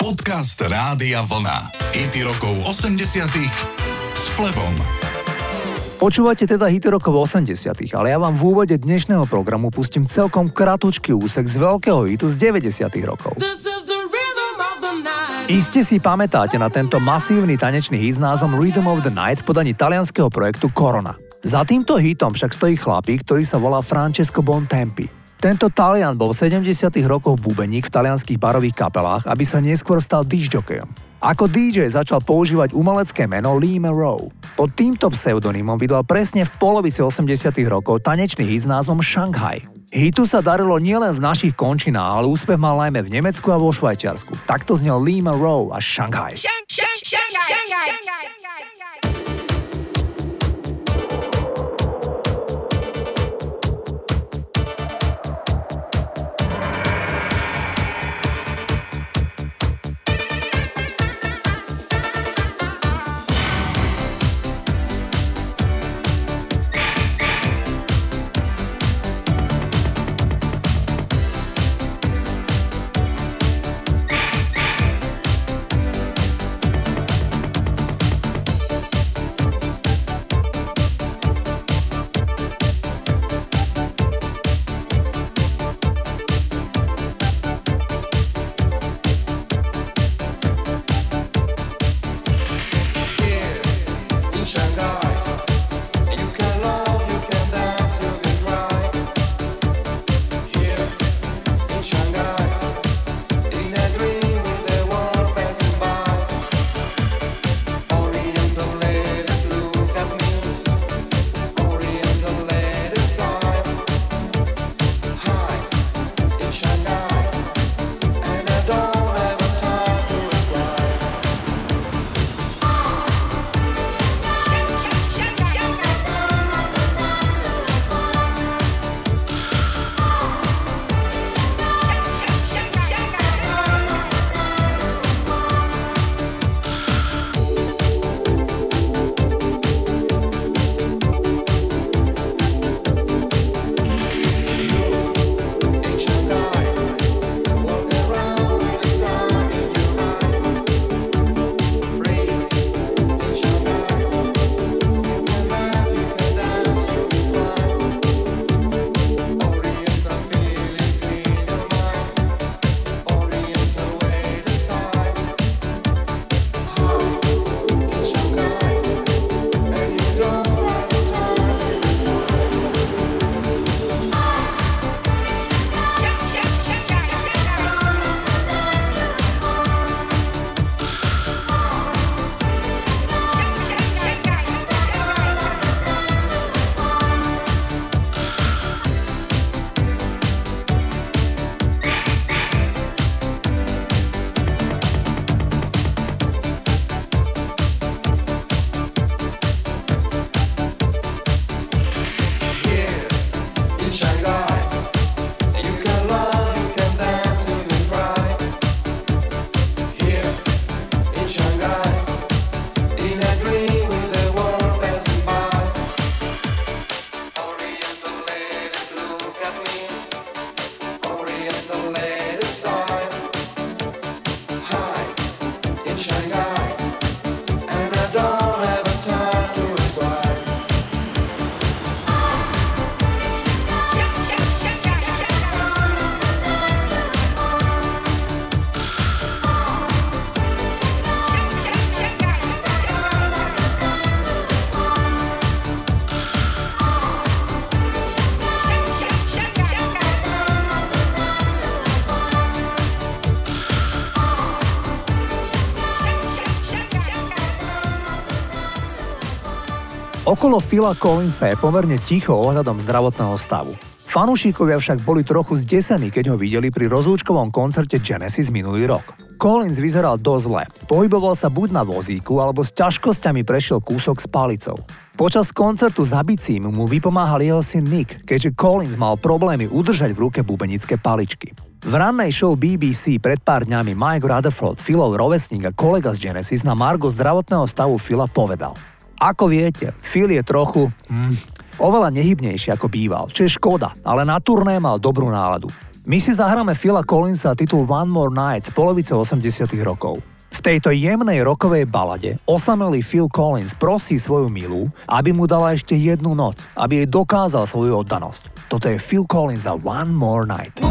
Podcast Rádia Vlna. IT rokov 80 s Flebom. Počúvate teda hity rokov 80 ale ja vám v úvode dnešného programu pustím celkom kratučký úsek z veľkého hitu z 90 rokov. Iste si pamätáte na tento masívny tanečný hit s názvom Rhythm of the Night v podaní talianského projektu Corona. Za týmto hitom však stojí chlapík, ktorý sa volá Francesco Bontempi. Tento Talian bol v 70 rokoch bubeník v talianských barových kapelách, aby sa neskôr stal disjokejom. Ako DJ začal používať umelecké meno Lee Rowe. Pod týmto pseudonymom vydal presne v polovici 80 rokov tanečný hit s názvom Shanghai. Hitu sa darilo nielen v našich končinách, ale úspech mal najmä v Nemecku a vo Švajčiarsku. Takto znel Lee Rowe a Shanghai. Shanghai. Shanghai. Okolo Phila Collinsa je pomerne ticho ohľadom zdravotného stavu. Fanúšikovia však boli trochu zdesení, keď ho videli pri rozlúčkovom koncerte Genesis minulý rok. Collins vyzeral dosť zle. Pohyboval sa buď na vozíku, alebo s ťažkosťami prešiel kúsok s palicou. Počas koncertu za bicím mu vypomáhal jeho syn Nick, keďže Collins mal problémy udržať v ruke bubenické paličky. V rannej show BBC pred pár dňami Mike Rutherford, Philov rovesník a kolega z Genesis na Margo zdravotného stavu Phila povedal – ako viete, Phil je trochu hm, oveľa nehybnejší ako býval, čo je škoda, ale na turné mal dobrú náladu. My si zahráme Phila Collinsa titul One More Night z polovice 80 rokov. V tejto jemnej rokovej balade osamelý Phil Collins prosí svoju milú, aby mu dala ešte jednu noc, aby jej dokázal svoju oddanosť. Toto je Phil Collins za One More Night.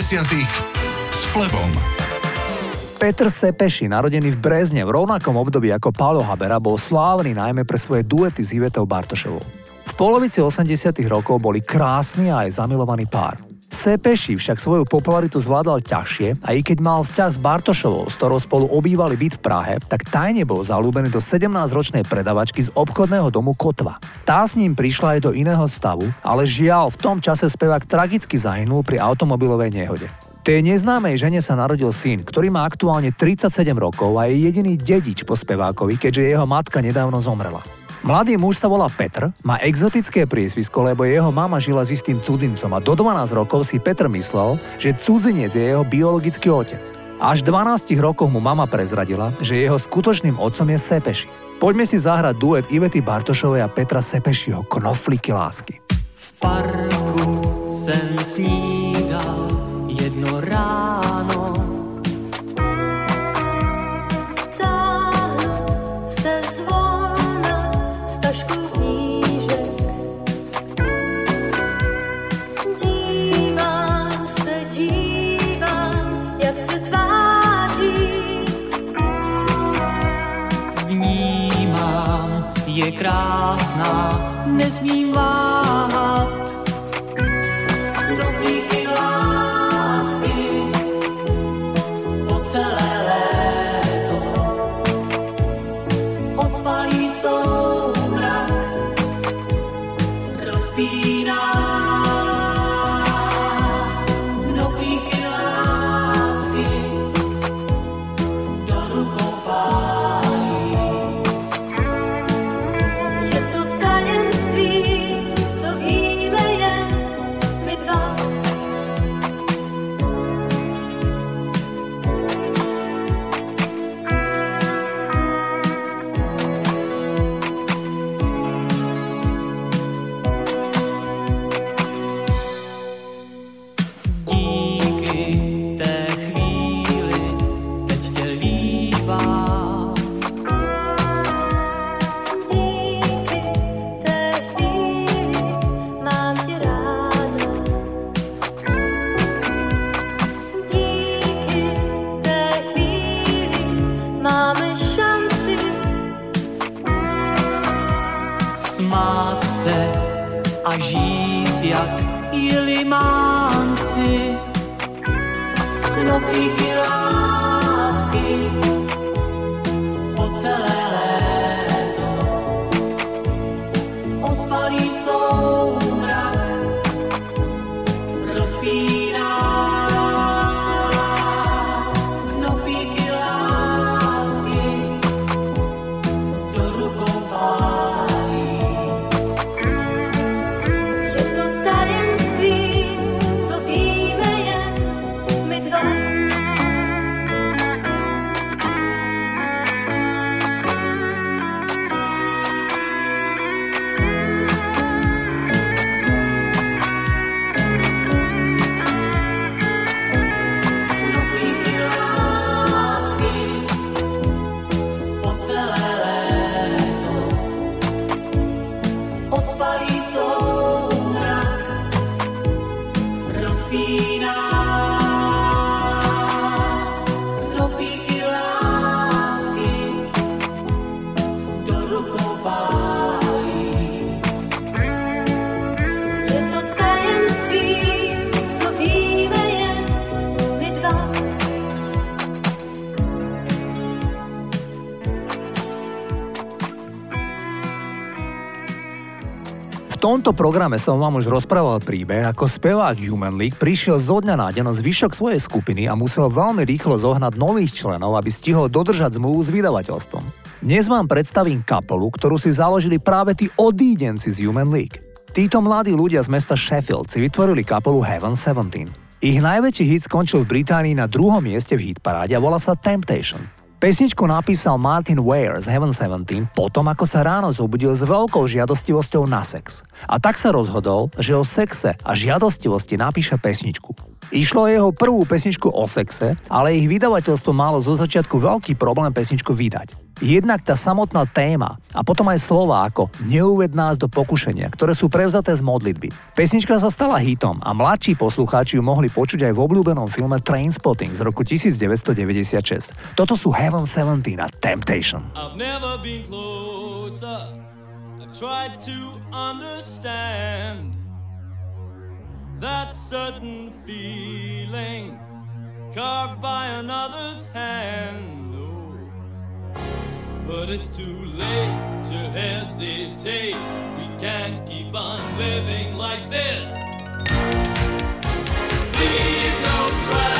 S Flebom. Petr Sepeši, narodený v Brezne v rovnakom období ako Paolo Habera, bol slávny najmä pre svoje duety s Ivetou Bartošovou. V polovici 80 rokov boli krásny a aj zamilovaný pár. Sepeši však svoju popularitu zvládal ťažšie a i keď mal vzťah s Bartošovou, s ktorou spolu obývali byt v Prahe, tak tajne bol zalúbený do 17-ročnej predavačky z obchodného domu Kotva. Tá s ním prišla aj do iného stavu, ale žiaľ, v tom čase spevák tragicky zahynul pri automobilovej nehode. Tej neznámej žene sa narodil syn, ktorý má aktuálne 37 rokov a je jediný dedič po spevákovi, keďže jeho matka nedávno zomrela. Mladý muž sa volá Petr, má exotické priezvisko, lebo jeho mama žila s istým cudzincom a do 12 rokov si Petr myslel, že cudzinec je jeho biologický otec. Až 12 rokoch mu mama prezradila, že jeho skutočným otcom je Sepeši. Poďme si zahrať duet Ivety Bartošovej a Petra Sepešiho Knofliky lásky. V parku sem snídal jedno ráno je krásná, nesmím tomto programe som vám už rozprával príbeh, ako spevák Human League prišiel zo dňa na deň zvyšok svojej skupiny a musel veľmi rýchlo zohnať nových členov, aby stihol dodržať zmluvu s vydavateľstvom. Dnes vám predstavím kapelu, ktorú si založili práve tí odídenci z Human League. Títo mladí ľudia z mesta Sheffield si vytvorili kapelu Heaven 17. Ich najväčší hit skončil v Británii na druhom mieste v hitparáde a volá sa Temptation. Pesničku napísal Martin Ware z Heaven 17 potom, ako sa ráno zobudil s veľkou žiadostivosťou na sex. A tak sa rozhodol, že o sexe a žiadostivosti napíše pesničku. Išlo o jeho prvú pesničku o sexe, ale ich vydavateľstvo malo zo začiatku veľký problém pesničku vydať. Jednak tá samotná téma a potom aj slova ako Neuved nás do pokušenia, ktoré sú prevzaté z modlitby. Pesnička sa stala hitom a mladší poslucháči ju mohli počuť aj v obľúbenom filme Trainspotting z roku 1996. Toto sú Heaven 17 a Temptation. I've never been closer. try to understand that certain feeling carved by another's hand. Oh, but it's too late to hesitate. We can't keep on living like this. Leave no trace.